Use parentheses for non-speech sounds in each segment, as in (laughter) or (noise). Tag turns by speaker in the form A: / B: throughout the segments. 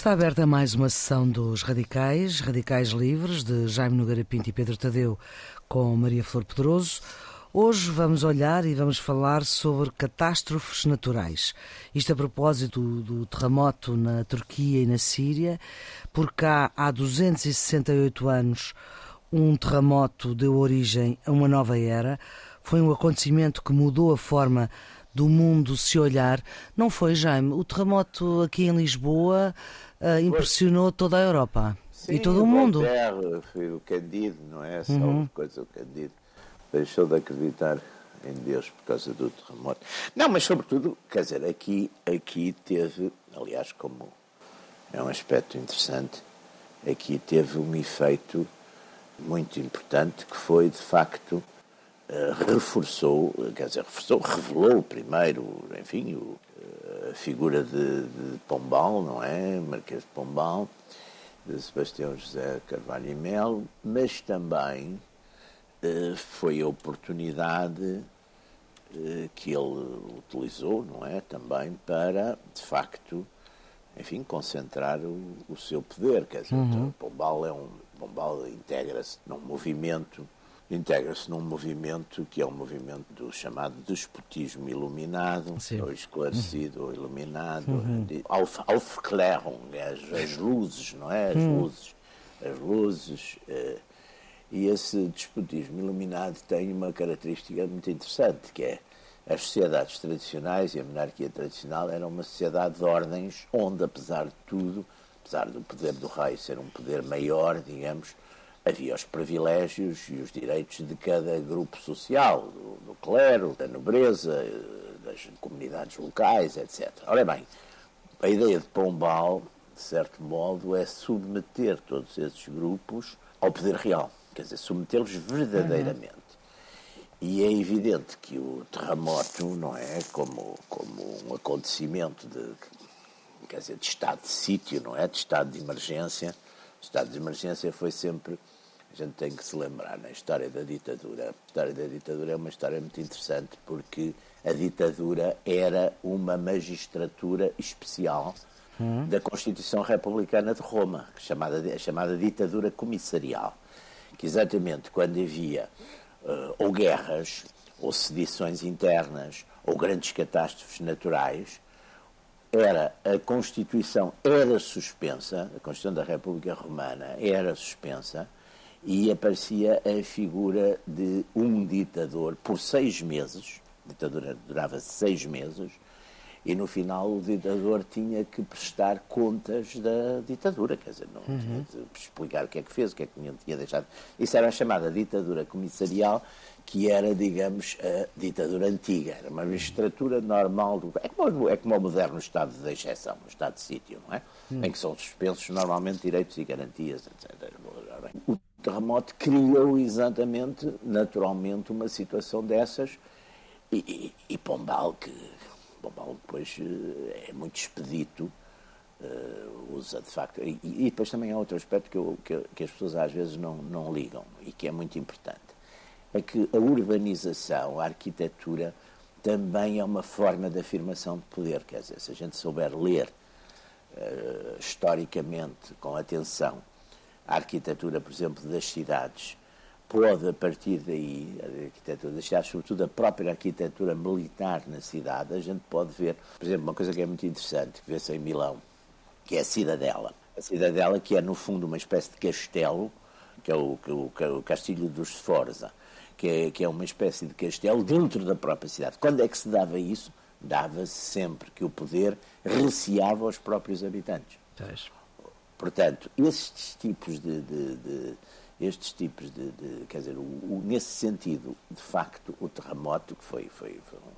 A: Está aberta mais uma sessão dos Radicais, Radicais Livres, de Jaime Nogueira Pinto e Pedro Tadeu, com Maria Flor Pedroso. Hoje vamos olhar e vamos falar sobre catástrofes naturais. Isto a propósito do, terremoto na Turquia e na Síria, porque há, há 268 anos um terremoto deu origem a uma nova era. Foi um acontecimento que mudou a forma do mundo se olhar. Não foi, Jaime? O terremoto aqui em Lisboa uh, impressionou toda a Europa
B: Sim,
A: e todo o mundo.
B: Foi o Candido, não é? Só uhum. coisa o Candido. Deixou de acreditar em Deus por causa do terremoto. Não, mas sobretudo, quer dizer, aqui, aqui teve, aliás, como é um aspecto interessante, aqui teve um efeito muito importante que foi, de facto, eh, reforçou, quer dizer, reforçou, revelou primeiro, enfim, o, a figura de, de, Pombal, não é? Marquês de Pombal, de Sebastião José Carvalho e Melo, mas também eh, foi a oportunidade que ele utilizou, não é? Também para, de facto, enfim, concentrar o, o seu poder. Quer dizer, uhum. então, Pombal é um. Pombal integra-se num movimento integra-se num movimento que é um movimento do chamado despotismo iluminado, Sim. ou esclarecido, uhum. ou iluminado, uhum. Auf, Aufklärung, as, as, luzes, não é? As uhum. luzes. As luzes. Eh, e esse despotismo iluminado tem uma característica muito interessante, que é as sociedades tradicionais e a monarquia tradicional eram uma sociedade de ordens onde, apesar de tudo, apesar do poder do rei ser um poder maior, digamos, havia os privilégios e os direitos de cada grupo social, do, do clero, da nobreza, das comunidades locais, etc. Ora bem, a ideia de Pombal, de certo modo, é submeter todos esses grupos ao poder real, quer dizer, submetê-los verdadeiramente. Uhum. E é evidente que o terremoto não é como, como um acontecimento de, quer dizer, de estado de sítio, não é? De estado de emergência. O estado de emergência foi sempre a gente tem que se lembrar na história da ditadura. A história da ditadura é uma história muito interessante porque a ditadura era uma magistratura especial hum. da Constituição Republicana de Roma, chamada, chamada ditadura comissarial. Que exatamente quando havia uh, ou guerras, ou sedições internas, ou grandes catástrofes naturais, era a Constituição era suspensa, a Constituição da República Romana era suspensa, e aparecia a figura de um ditador por seis meses, a ditadura durava seis meses, e no final o ditador tinha que prestar contas da ditadura, quer dizer, não uhum. tinha de explicar o que é que fez, o que é que tinha deixado. Isso era a chamada ditadura comissarial, que era, digamos, a ditadura antiga, era uma magistratura normal, do... é, como, é como o moderno estado de exceção, o estado de sítio, não é? Uhum. Em que são suspensos normalmente direitos e garantias, etc. O terremoto criou exatamente, naturalmente, uma situação dessas e, e, e Pombal, que Pombal depois eh, é muito expedito, uh, usa de facto. E, e, depois também há outro aspecto que, eu, que, que, as pessoas às vezes não, não ligam e que é muito importante. É que a urbanização, a arquitetura, também é uma forma de afirmação de poder. Quer dizer, se a gente souber ler uh, historicamente, com atenção, a arquitetura, por exemplo, das cidades, pode, a partir daí, a arquitetura das cidades, sobretudo a própria arquitetura militar na cidade, a gente pode ver, por exemplo, uma coisa que é muito interessante, que vê-se em Milão, que é a Cidadela. A Cidadela, que é, no fundo, uma espécie de castelo, que é o, o, o Castilho dos Sforza, que é, que é uma espécie de castelo dentro da própria cidade. Quando é que se dava isso? Dava-se sempre que o poder receava os próprios habitantes. Portanto, estes tipos de, de, de estes tipos de, de quer dizer, o, o, nesse sentido, de facto, o terremoto que foi, foi, foi, um,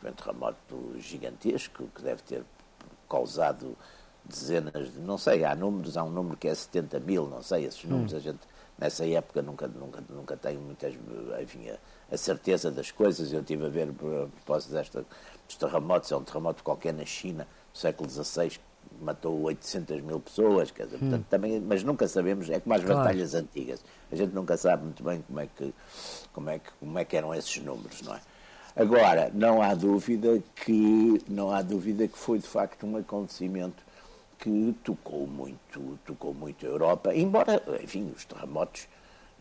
B: foi um terremoto gigantesco que deve ter causado dezenas de, não sei, há números, há um número que é 70 mil, não sei, esses números hum. a gente nessa época nunca, nunca, nunca tenho muitas, enfim, a, a certeza das coisas. Eu estive a ver, por propósito desta, dos terremotos, é um terremoto qualquer na China, no século XVI, matou 800 mil pessoas, quer dizer, portanto, hum. também, mas nunca sabemos, é como as claro. batalhas antigas, a gente nunca sabe muito bem como é, que, como, é que, como é que eram esses números, não é? Agora, não há dúvida que não há dúvida que foi de facto um acontecimento que tocou muito, tocou muito a Europa, embora, enfim, os terremotos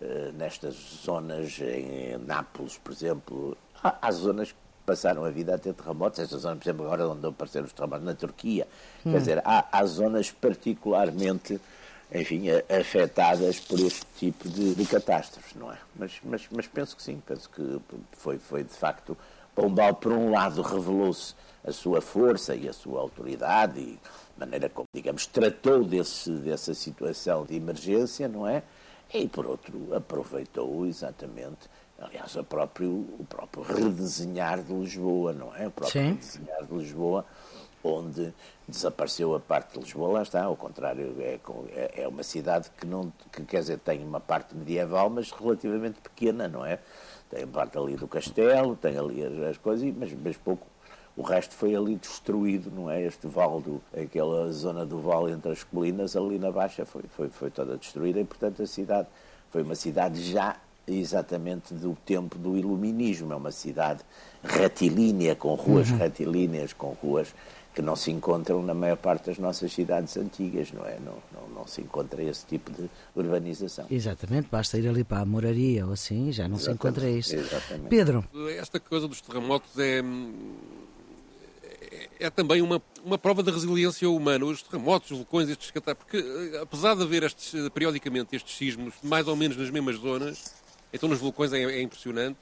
B: eh, nestas zonas, em Nápoles, por exemplo, há, há, zonas que passaram a vida a ter terremotos, esta zona, por exemplo, agora onde apareceram os terremotos na Turquia, hum. quer dizer, há, há zonas particularmente enfim, afetadas por este tipo de, de catástrofes, não é? Mas, mas, mas penso que sim, penso que foi, foi de facto, Pombal, por um lado, revelou-se a sua força e a sua autoridade e maneira como, digamos, tratou desse, dessa situação de emergência, não é? E, por outro, aproveitou exatamente, aliás, o próprio, o próprio redesenhar de Lisboa, não é? O próprio sim. redesenhar de Lisboa onde desapareceu a parte de Lisboa, lá está, ao contrário, é, é, é uma cidade que, não, que quer dizer, tem uma parte medieval, mas relativamente pequena, não é? Tem parte ali do castelo, tem ali as, as coisas, mas, mas pouco, o resto foi ali destruído, não é? Este vale, do, aquela zona do vale entre as colinas, ali na Baixa, foi, foi, foi toda destruída e, portanto, a cidade foi uma cidade já exatamente do tempo do iluminismo. É uma cidade retilínea, com ruas uhum. retilíneas, com ruas que não se encontram na maior parte das nossas cidades antigas, não é? Não, não, não se encontra esse tipo de urbanização.
A: Exatamente, basta ir ali para a moraria ou assim, já não Exatamente. se encontra isso. Exatamente. Pedro.
C: Esta coisa dos terremotos é, é, é também uma, uma prova da resiliência humana. Os terremotos, os vulcões, estes porque eh, apesar de haver estes, periodicamente estes sismos, mais ou menos nas mesmas zonas, então nos vulcões é, é impressionante,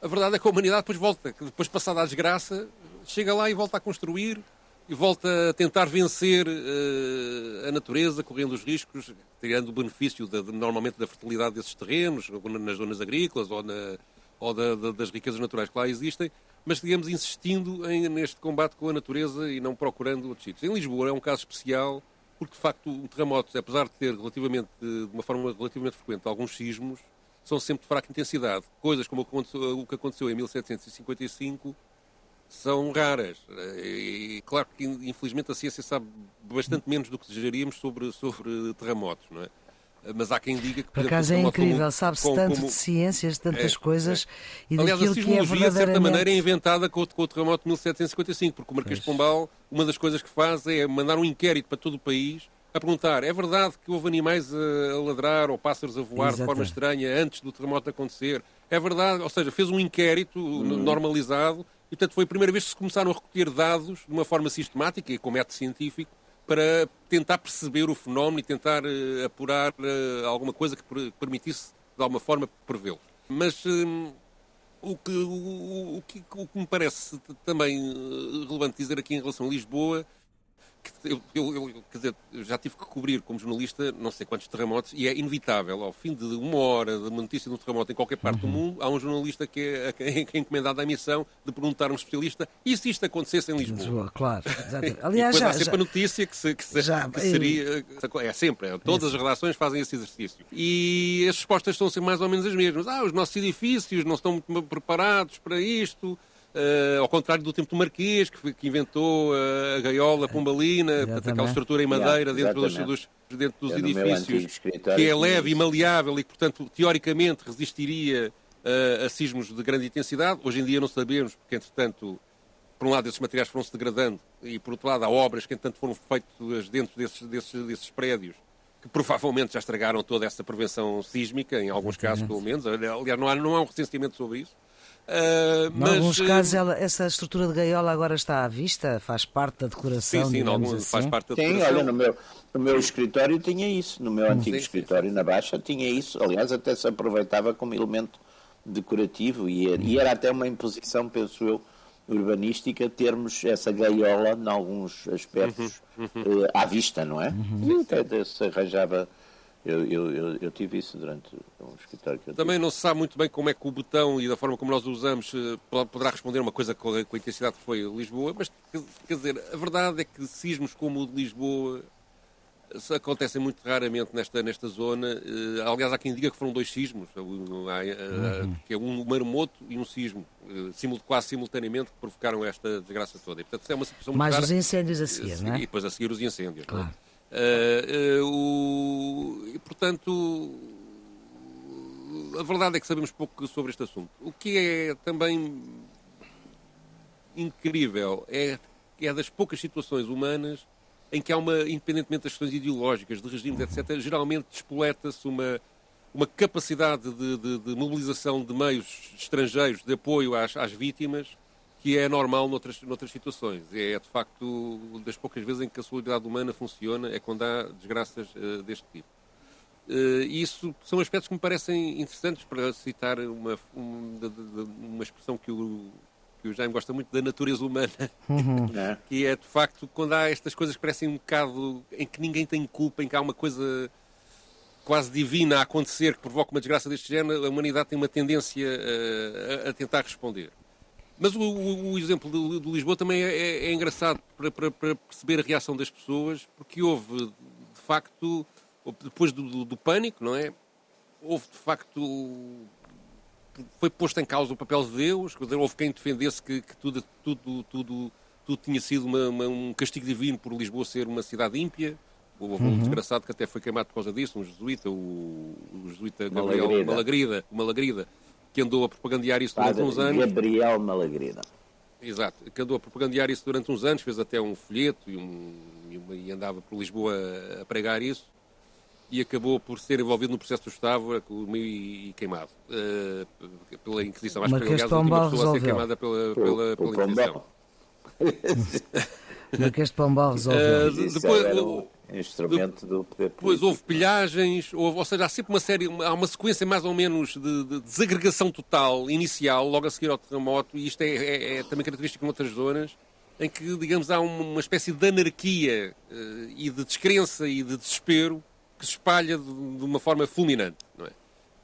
C: a verdade é que a humanidade depois volta, depois passada a desgraça, chega lá e volta a construir, e volta a tentar vencer uh, a natureza, correndo os riscos, tirando o benefício de, de, normalmente da fertilidade desses terrenos, nas zonas agrícolas ou, na, ou da, da, das riquezas naturais que lá existem, mas, digamos, insistindo em, neste combate com a natureza e não procurando outros sítios. Em Lisboa é um caso especial, porque, de facto, um terremoto, apesar de ter relativamente, de uma forma relativamente frequente alguns sismos, são sempre de fraca intensidade. Coisas como o que aconteceu em 1755 são raras. E claro que, infelizmente, a ciência sabe bastante menos do que desejaríamos sobre, sobre terremotos, não é? Mas há quem diga que.
A: Por acaso é incrível, sabe-se tanto como... de ciências, tantas é, coisas é. e Aliás, daquilo
C: a sismologia,
A: que é verdadeiramente...
C: de certa maneira, é inventada com, com o terremoto de 1755, porque o Marquês de Pombal, uma das coisas que faz é mandar um inquérito para todo o país a perguntar: é verdade que houve animais a, ladrar ou pássaros a voar Exatamente. de forma estranha antes do terremoto acontecer? É verdade, ou seja, fez um inquérito hum. normalizado e, portanto, foi a primeira vez que se começaram a recolher dados de uma forma sistemática e com método científico para tentar perceber o fenómeno e tentar uh, apurar uh, alguma coisa que per permitisse, de alguma forma, prevê-lo. Mas um, o, que, o, o, que, o que me parece também eh, relevante dizer aqui em relação a Lisboa eu, eu, eu, quer dizer, já tive que cobrir como jornalista não sei quantos terremotos e é inevitável, ao fim de uma hora de uma notícia de um terremoto em qualquer parte uhum. do mundo, há um jornalista que é, que (laughs) é encomendado à missão de perguntar a um especialista e se isto acontecesse em Lisboa? Lisboa
A: claro. (laughs) Aliás, já,
C: há sempre
A: já,
C: a notícia que, se, que, se, já, que seria. É sempre, é, todas as redações fazem esse exercício. E as respostas são sempre mais ou menos as mesmas. Ah, os nossos edifícios não estão muito preparados para isto. Uh, ao contrário do tempo do Marquês, que, que inventou uh, a gaiola pombalina, portanto, aquela estrutura em madeira yeah, dentro, dos, dos, dentro dos edifícios, que é leve e maleável e que, portanto, teoricamente resistiria uh, a sismos de grande intensidade. Hoje em dia não sabemos, porque, entretanto, por um lado, esses materiais foram se degradando e, por outro lado, há obras que, entretanto, foram feitas dentro desses, desses, desses prédios que provavelmente já estragaram toda essa prevenção sísmica, em alguns casos, pelo menos. Aliás, não há, não há um recenseamento sobre isso.
A: Uh, mas, em alguns casos, ela, essa estrutura de gaiola agora está à vista, faz parte da decoração.
C: Sim, sim, alguns,
A: assim.
C: faz parte da
B: decoração. Sim, olha, no meu, no meu escritório tinha isso, no meu antigo sim, escritório sim, na Baixa tinha isso. Aliás, até se aproveitava como elemento decorativo e era, e era até uma imposição, penso eu, urbanística termos essa gaiola em alguns aspectos uhum, uhum. Uh, à vista, não é? Uhum. E até se arranjava eu, eu, eu, eu, tive isso durante um escritório que eu
C: Também
B: tive.
C: não se sabe muito bem como é que o botão e da forma como nós o usamos eh, poderá responder a uma coisa com a, com a intensidade que foi Lisboa, mas quer dizer, a verdade é que sismos como o de Lisboa acontecem muito raramente nesta, nesta zona. Uh, aliás, há quem diga que foram dois sismos, uh, uh, uhum. que é um maremoto e um sismo, simul, quase simultaneamente, que provocaram esta desgraça toda. E, portanto, é uma situação
A: Mais
C: muito
A: os incêndios a seguir, não é?
C: E depois a seguir os incêndios. É? Claro. Uh, o, e, portanto, a verdade é que sabemos pouco sobre este assunto. O que é também incrível é que é das poucas situações humanas em que há uma, independentemente das questões ideológicas, de regimes, etc., geralmente despoleta-se uma, uma capacidade de, de, de, mobilização de meios estrangeiros de apoio às, às vítimas que é normal noutras, noutras situações. É, de facto, das poucas vezes em que a solidariedade humana funciona, é quando há desgraças uh, deste tipo. Uh, isso são aspectos que me parecem interessantes para citar uma, uma expressão que o, que o Jaime gosta muito da natureza humana, uhum. que é de facto quando há estas coisas que parecem um bocado em que ninguém tem culpa, em que há uma coisa quase divina a acontecer que provoca uma desgraça deste género, a humanidade tem uma tendência uh, a, a tentar responder. Mas o, o, exemplo de, de, Lisboa também é, é, é engraçado para, para, para, perceber a reação das pessoas, porque houve, de facto, depois do, do, do, pânico, não é? Houve, de facto, foi posto em causa o papel de Deus, dizer, houve quem defendesse que, que tudo, tudo, tudo, tudo tinha sido uma, uma, um castigo divino por Lisboa ser uma cidade ímpia. Houve um uhum. desgraçado que até foi queimado por causa disso, um jesuíta, o, o jesuíta Gabriel Malagrida. Malagrida, Malagrida que andou a propagandear isso durante Padre uns anos.
B: Gabriel Malagrina.
C: Exato, que andou a propagandear isso durante uns anos, fez até um folheto e, um, e, uma, e andava por Lisboa a, a, pregar isso e acabou por ser envolvido no processo do Estado e, e queimado uh, pela Inquisição.
A: Acho que aliás a última pessoa a ser queimada
C: pela, pela, pela Inquisição.
A: Marquês de Pombal resolveu. Uh,
B: depois, instrumento do, poder político.
C: Pois houve pilhagens, houve, ou seja, há sempre uma série, há uma sequência mais ou menos de, de desagregação total, inicial, logo a seguir ao terremoto, e isto é, é, é também característico em outras zonas, em que, digamos, há uma espécie de anarquia uh, e de descrença e de desespero que se espalha de, de uma forma fulminante, não é?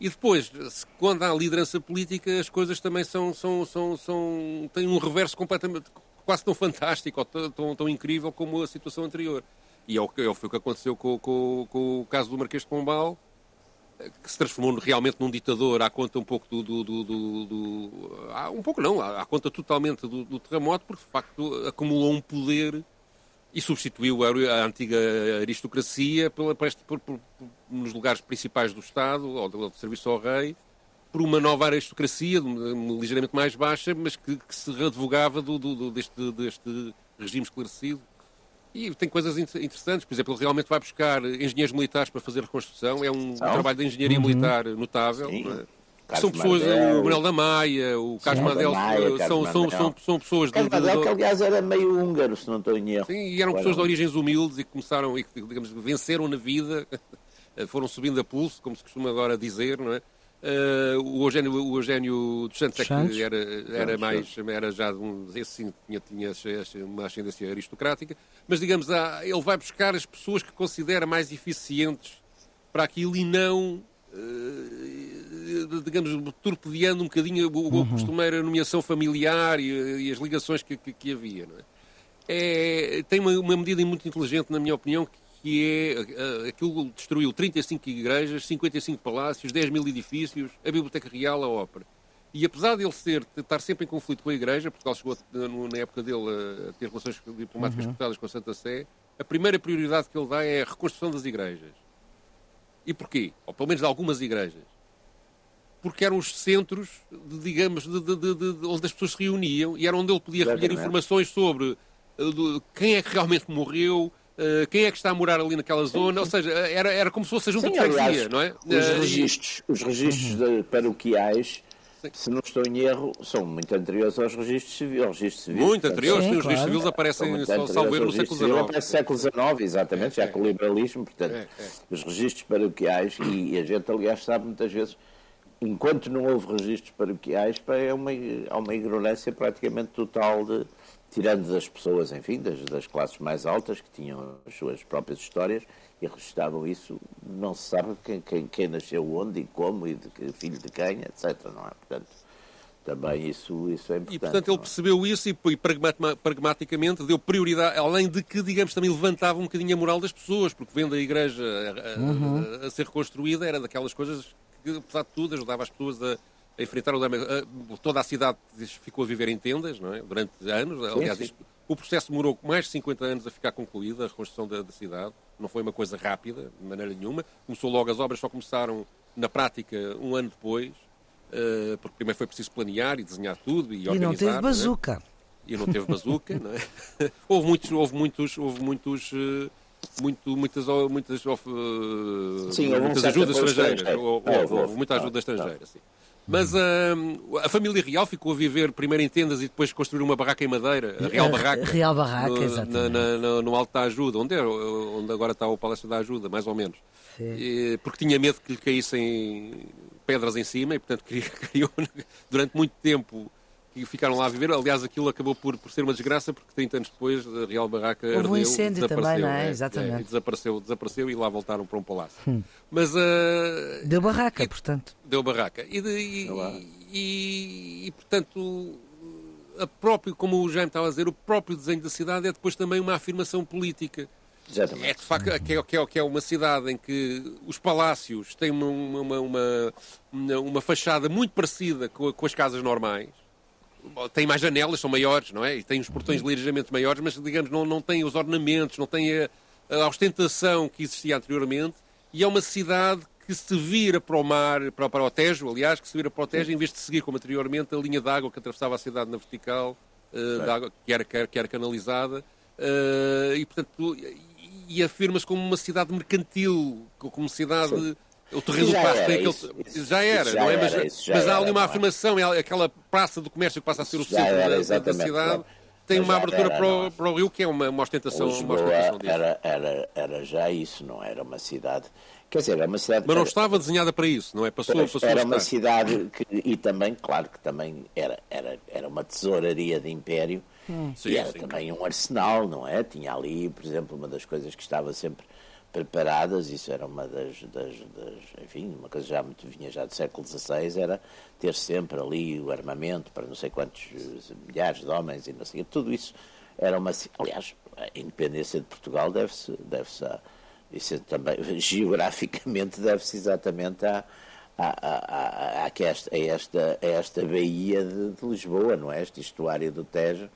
C: E depois, quando há liderança política, as coisas também são, são, são, são têm um reverso completamente, quase tão fantástico ou tão, tão incrível como a situação anterior. E é o que, é foi o que aconteceu com, com, com, o caso do Marquês de Pombal, que se transformou realmente num ditador à conta um pouco do. do, do, do, do ah, um pouco não, à, conta totalmente do, terremoto, porque de facto acumulou um poder e substituiu a, a antiga aristocracia pela, por, por, por, nos lugares principais do Estado, ou do, do serviço ao rei, por uma nova aristocracia, ligeiramente mais baixa, mas que, que se advogava do, do, deste, deste regime esclarecido e tem coisas interessantes, por exemplo, ele realmente vai buscar engenheiros militares para fazer reconstrução, é um trabalho de engenharia uhum. militar notável. É? São pessoas, Madel, o Manuel da Maia, o Carlos Madel, são, são, são, são pessoas
B: de. Madel, que aliás era meio húngaro, se não estou em erro.
C: Sim, e eram pessoas de origens humildes e que começaram, e que, digamos, venceram na vida, (laughs) foram subindo a pulso, como se costuma agora dizer, não é? Uh, o Eugênio, o Eugênio dos Santos é que era, era mais, era já um, esse sim tinha, tinha uma ascendência aristocrática, mas digamos, ele vai buscar as pessoas que considera mais eficientes para aquilo e não, uh, digamos, torpedeando um bocadinho a uhum. costumeira nomeação familiar e, e as ligações que, que, que havia. É? é? tem uma, uma medida muito inteligente, na minha opinião, que que é aquilo destruiu 35 igrejas, 55 palácios, 10 mil edifícios, a Biblioteca Real, a Ópera. E apesar de ele ser, estar sempre em conflito com a Igreja, Portugal chegou na época dele a ter relações diplomáticas uhum. cortadas com a Santa Sé, a primeira prioridade que ele dá é a reconstrução das igrejas. E porquê? Ou pelo menos de algumas igrejas. Porque eram os centros, de, digamos, de, de, de, onde as pessoas se reuniam e era onde ele podia recolher informações sobre quem é que realmente morreu, Uh, quem é que está a morar ali naquela zona, ou seja, era, era como se fosse a junta Sim, de freguesia, não é?
B: Os uh, registros, e... os registros uhum. paroquiais, Sim. se não estou em erro, são muito anteriores aos registros civis. Registro civil,
C: muito anteriores, Sim, os registros civis aparecem só, salvo erro no século XIX.
B: Aparece século XIX, exatamente, é, já é, com o liberalismo, portanto, é, é. os registros paroquiais, e, e a gente, aliás, sabe muitas vezes enquanto não houve registros paroquiais, é uma, há uma ignorância praticamente total de, tirando das pessoas, enfim, das, das classes mais altas, que tinham as suas próprias histórias e registavam isso, não se sabe quem, quem, quem nasceu onde e como e de que filho de quem, etc. Não é? Portanto, também isso, isso é importante.
C: E, portanto, ele é? percebeu isso e, e pragmaticamente deu prioridade, além de que, digamos, também levantava um bocadinho a moral das pessoas, porque vendo a igreja a, a, uhum. a, a ser reconstruída, era daquelas coisas que, apesar de tudo, ajudava as pessoas a, a enfrentar o drama. Toda a cidade ficou a viver em tendas não é? durante anos. Aliás, sim, sim. o processo demorou mais de 50 anos a ficar concluído, a reconstrução da, da, cidade. Não foi uma coisa rápida, de maneira nenhuma. Começou logo, as obras só começaram na prática um ano depois, uh, porque primeiro foi preciso planear e desenhar tudo e, e organizar.
A: E não teve é? bazuca.
C: e não teve bazuca, não é? (laughs) houve muitos, houve muitos, houve muitos, uh, muito, muitas, muitas, uh,
B: sim,
C: muitas ajudas estrangeiras, houve, houve, houve, muita ajuda estrangeira, sim. Mas uh, a família real ficou a viver primeiro em tendas e depois construir uma barraca em madeira, a Real Barraca.
A: Real Barraca, no,
C: exatamente. Na, na, no Alto da Ajuda, onde, é, onde agora está o Palácio da Ajuda, mais ou menos. E, porque tinha medo que lhe caíssem pedras em cima e, portanto, (laughs) criou durante muito tempo e ficaram lá a viver. Aliás, aquilo acabou por, por ser uma desgraça, porque 30 anos depois a Real Barraca
A: Houve
C: ardeu,
A: um incêndio também, não é?
C: é
A: Exatamente.
C: É, desapareceu, desapareceu e lá voltaram para um palácio. Hum.
A: Mas... Uh, deu barraca, e, portanto.
C: Deu barraca. E, de, e, e, e, portanto, a próprio, como o Jaime estava a dizer, o próprio desenho da cidade é depois também uma afirmação política.
B: Exatamente.
C: É de facto que é, que, é, que é uma cidade em que os palácios têm uma, uma, uma, uma fachada muito parecida com, com as casas normais tem mais janelas, são maiores, não é? E tem os portões ligeiramente maiores, mas, digamos, não, não tem os ornamentos, não tem a, a, ostentação que existia anteriormente. E é uma cidade que se vira para o mar, para, para o Tejo, aliás, que se vira para o Tejo, em vez de seguir como anteriormente a linha de água que atravessava a cidade na vertical, uh, água, que, era, que era canalizada. Uh, e, portanto, e afirma-se como uma cidade mercantil, como cidade... Sim o terreno do passo tem aquele. já era, já não é? Mas, era, mas há ali uma é? afirmação, é aquela praça do comércio que passa a ser o centro da, da, cidade. Tem uma abertura era, para, o, para o rio que é uma, uma ostentação,
B: Lisboa
C: uma ostentação disso.
B: Era, era, era já isso, não era uma cidade. Quer dizer, era uma cidade.
C: Mas não estava desenhada para isso, não é? Passou, passou
B: era uma cidade que, e também, claro que também era, era, era uma tesouraria de império hum. e sim, era sim. também um arsenal, não é? Tinha ali, por exemplo, uma das coisas que estava sempre preparadas, isso era uma das, das, das, enfim, uma coisa já muito vinha já do século XVI, era ter sempre ali o armamento para não sei quantos eh, milhares de homens e não sei tudo isso era uma, aliás, a independência de Portugal deve-se, deve-se isso também, (laughs) geograficamente deve-se exatamente a, a, a, a, esta, a, esta, a esta baía de, de Lisboa, não é? Esta estuário do Tejo,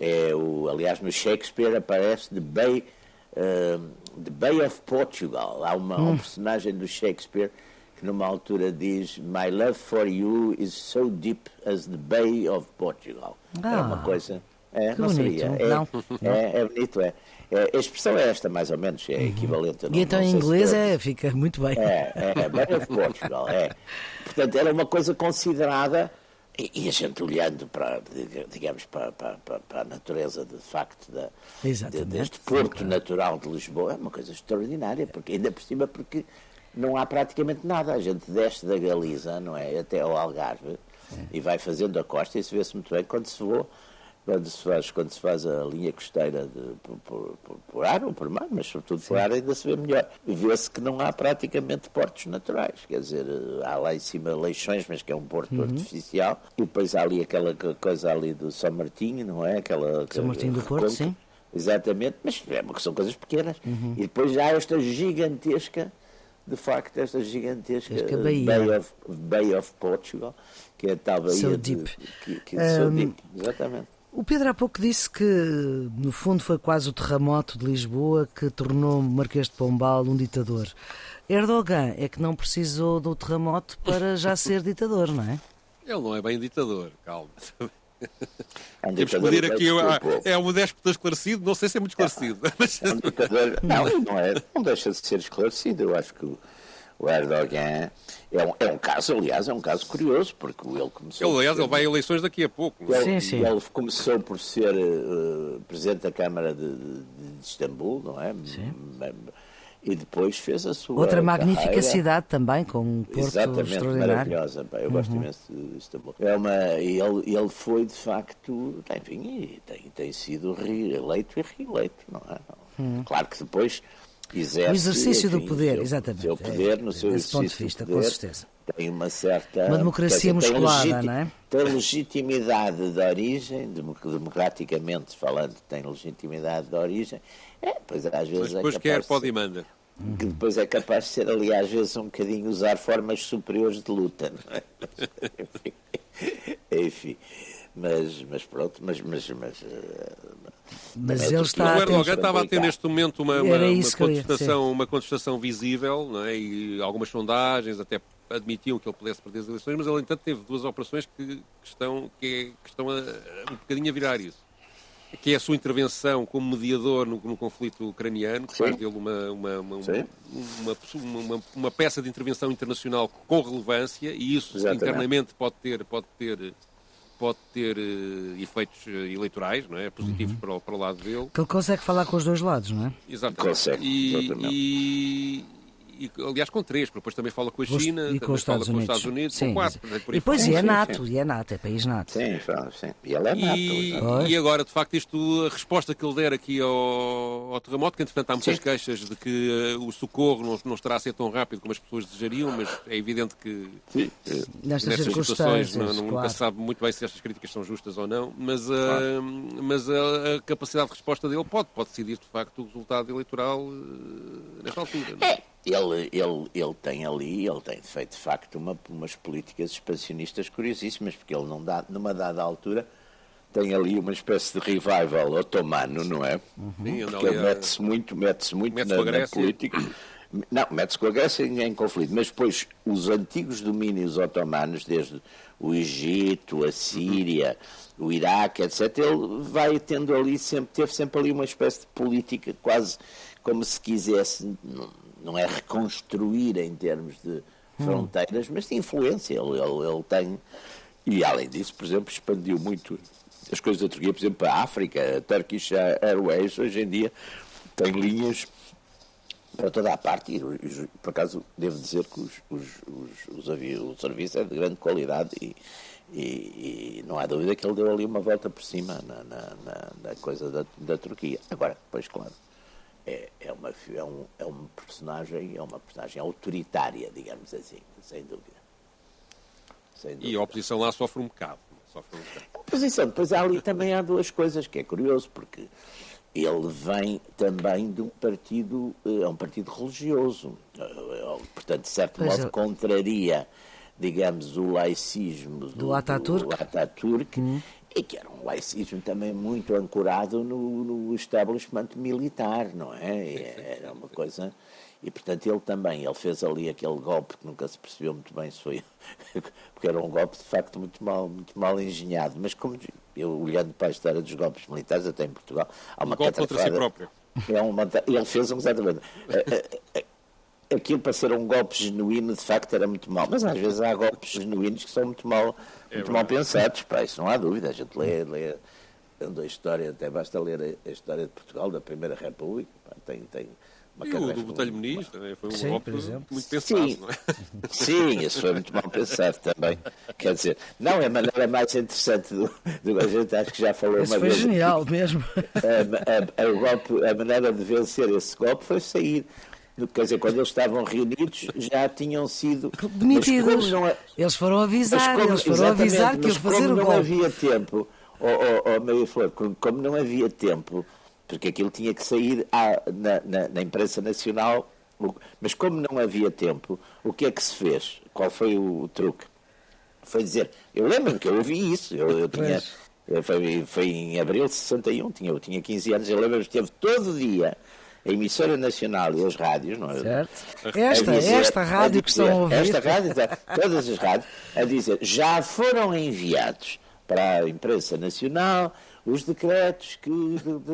B: é o, aliás, no Shakespeare aparece de Bay uh, The Bay of Portugal. Há uma, hum. um personagem do Shakespeare que numa altura diz My love for you is so deep as the Bay of Portugal. Ah, é uma coisa... É,
A: não bonito.
B: seria. É,
A: não.
B: É, é bonito, é. é. A expressão é esta, mais ou menos, é uhum. equivalente a
A: E então em inglês é, fica muito bem.
B: É, é, Bay of Portugal, é. (laughs) Portanto, era uma coisa considerada e, a gente olhando para, digamos, para, para, para a natureza de facto da, de, deste porto natural de Lisboa, é uma coisa extraordinária, porque ainda por cima porque não há praticamente nada. A gente desce da Galiza, não é, até ao Algarve, e vai fazendo a costa e se vê-se muito bem quando se voa quando se faz, quando se faz a linha costeira de, por, por, por, ar ou por mar, mas sobretudo Sim. por ar ainda se vê melhor. Vê-se que não há praticamente portos naturais, quer dizer, há lá em cima Leixões, mas que é um porto uhum. artificial, e depois há ali aquela coisa ali do São Martinho, não é? Aquela,
A: São Martinho do Porto, sim.
B: Exatamente, mas é, são coisas pequenas. Uhum. E depois já há esta gigantesca, de facto, esta gigantesca Bay of, Bay of Portugal, que é a tal baía
A: so
B: de,
A: deep.
B: Que, que um, so deep. Exatamente.
A: O Pedro há pouco disse que, no fundo, foi quase o terremoto de Lisboa que tornou Marquês de Pombal um ditador. Erdogan é que não precisou do terremoto para já ser ditador, não é?
C: Ele não é bem ditador, calma. É um Temos que pedir aqui. É um déspota esclarecido, não sei se é muito esclarecido. É, mas...
B: é um ditador, (laughs) não, não, é, não deixa de ser esclarecido. Eu acho que o Erdogan é um, é um caso, aliás, é um caso curioso, porque ele começou.
C: Ele, aliás, ser, ele vai a eleições daqui a pouco.
B: Ele, sim, sim. ele começou por ser uh, presidente da Câmara de, de, de Istambul, não é? Sim. E depois fez a sua.
A: Outra magnífica
B: carreira.
A: cidade também, com um porto
B: Exatamente,
A: extraordinário.
B: maravilhosa. Pá, eu gosto uhum. imenso de Istambul. É uma, ele, ele foi, de facto, enfim, tem, tem sido reeleito e reeleito, não é? Uhum. Claro que depois exerce,
A: o exercício
B: enfim,
A: do poder,
B: seu,
A: exatamente.
B: Seu poder, no seu
A: Desse ponto de vista,
B: poder,
A: com certeza.
B: Tem uma certa.
A: Uma democracia dizer, musculada, não é?
B: Tem legitimidade de origem, democraticamente falando, tem legitimidade de origem. É, pois às vezes.
C: Mas depois
B: é
C: quer, pode e manda.
B: Que depois é capaz de ser, ali, às vezes, um bocadinho usar formas superiores de luta, não é? (laughs) Enfim. Mas, mas pronto, mas, mas, mas
A: mas ele está.
C: O Erdogan estava a ter neste momento uma, uma, uma contestação, uma contestação visível, não é? e algumas sondagens, até admitiam que ele pudesse perder as eleições, mas ele, entanto, teve duas operações que, que estão, que, é, que estão a, a, um bocadinho a virar isso. Que é a sua intervenção como mediador no, no conflito ucraniano, que Sim. faz dele uma, uma, uma, uma, uma, peça de intervenção internacional com relevância, e isso Exatamente. internamente pode ter, pode ter pode ter uh, efeitos eh, eleitorais, não é? Positivos uhum. para, o, para o lado dele.
A: Que ele consegue falar com os dois lados, não é?
C: Exatamente. Consegue. E, e, e, aliás, com três, porque depois também fala com a China,
A: e com os Estados,
C: com
A: os
C: Estados Unidos, sim, com quatro.
A: E depois é NATO, sim. e é NATO, é país NATO.
B: Sim, sim. E ele é NATO.
C: E, e, agora, de facto, isto, a resposta que ele der aqui ao, ao terremoto, que entretanto há muitas sim. queixas de que uh, o socorro não, não estará a ser tão rápido como as pessoas desejariam, mas é evidente que sim.
A: nestas situações não,
C: não, claro. nunca se sabe muito bem se estas críticas são justas ou não, mas, uh, claro. mas a, a, capacidade de resposta dele pode, pode decidir, de facto, o resultado eleitoral uh, nesta altura.
B: É ele, ele, ele tem ali, ele tem feito de facto uma, umas políticas expansionistas curiosíssimas, porque ele não dá, numa dada altura tem ali uma espécie de revival otomano, não é? Uhum. Porque ele mete-se muito, mete-se muito mete na, na, política. Não, mete-se com a Grécia em, em conflito, mas depois os antigos domínios otomanos, desde o Egito, a Síria, uhum. o Iraque, etc., ele vai tendo ali sempre, teve sempre ali uma espécie de política quase como se quisesse não é reconstruir em termos de fronteiras, hum. mas de influência. Ele, ele, ele, tem. E além disso, por exemplo, expandiu muito as coisas da Turquia, por exemplo, para a África. A Turkish Airways hoje em dia tem linhas para toda a parte e, por acaso, devo dizer que os, os, os, os avios, o serviço é de grande qualidade e, e, e, não há dúvida que ele deu ali uma volta por cima na, na, na, na coisa da, da Turquia. Agora, pois claro, é, é, uma, é, um, é uma personagem, é uma personagem autoritária, digamos assim, sem dúvida.
C: Sem dúvida. E a oposição lá sofre um bocado. Sofre um bocado.
B: A oposição, depois ali também há duas coisas que é curioso, porque ele vem também de um partido, é um partido religioso, eh, portanto, de certo pois modo, eu... contraria, digamos, o laicismo do,
A: do Ataturk,
B: do Ataturk hum e que era um laicismo também muito ancorado no, no establishment militar, não é? Era uma coisa. E portanto ele também, ele fez ali aquele golpe que nunca se percebeu muito bem se foi, (laughs) porque era um golpe de facto muito mal, muito mal engenhado. Mas como eu olhando para a história dos golpes militares, até em Portugal, há uma
C: um golpe contra si próprio.
B: É uma, ele fez um exatamente. (laughs) Aquilo para ser um golpe genuíno, de facto, era muito mal. Mas às vezes há golpes genuínos que são muito mal, é muito mal pensados. Pá, isso não há dúvida. A gente lê, lê a história, até basta ler a, história de Portugal, da Primeira República. Pá, tem, tem
C: uma e o do Botelho Muniz também foi um Sim, golpe muito pensado,
B: Sim.
C: não é? (laughs)
B: Sim, isso foi muito mal pensado também. Quer dizer, não é a maneira mais interessante do, do a gente acho que já falou
A: Isso
B: uma
A: foi
B: vez.
A: foi genial mesmo.
B: A, a, a, golpe, a maneira de vencer esse golpe foi sair Quer dizer, quando eles estavam reunidos já tinham sido (laughs)
A: demitidos. Não, eles foram avisar, como, eles foram avisar que iam fazer o golpe.
B: não havia tempo, oh, oh, oh Maria Flor, como não havia tempo, porque aquilo tinha que sair à, na, na, na, imprensa nacional, mas como não havia tempo, o que é que se fez? Qual foi o, o truque? Foi dizer, eu lembro-me que eu ouvi isso, eu, eu tinha, foi, foi em abril de 61, tinha, eu tinha 15 anos, eu lembro-me que esteve todo dia a emissora nacional e as rádios, não é?
A: Certo. Esta, dizer, esta rádio dizer, que estão a ouvir.
B: Esta rádio, todas as rádios, a dizer, já foram enviados para a imprensa nacional os decretos que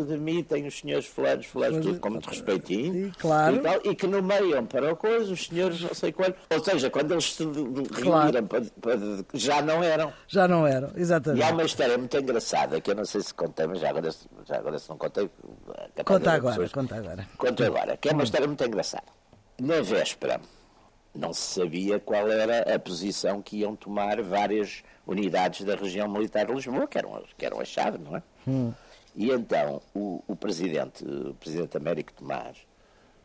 B: demitem os senhores fulanos, fulanos, tudo com muito respeitinho,
A: claro.
B: e, tal, e que nomeiam para o coisa os senhores não sei quando, ou seja, quando eles se reuniram para, para, já não eram.
A: Já não eram, exatamente.
B: E há uma história muito engraçada, que eu não sei se contei, mas já agora, já agora se não contei...
A: Conta agora, pessoas, conta agora.
B: Conta agora, que é uma hum. história muito engraçada. Na véspera, não se sabia qual era a posição que iam tomar várias unidades da região militar de Lisboa, que eram, que eram a chave, não é? Hum. E então o, o, presidente, o presidente Américo Tomás,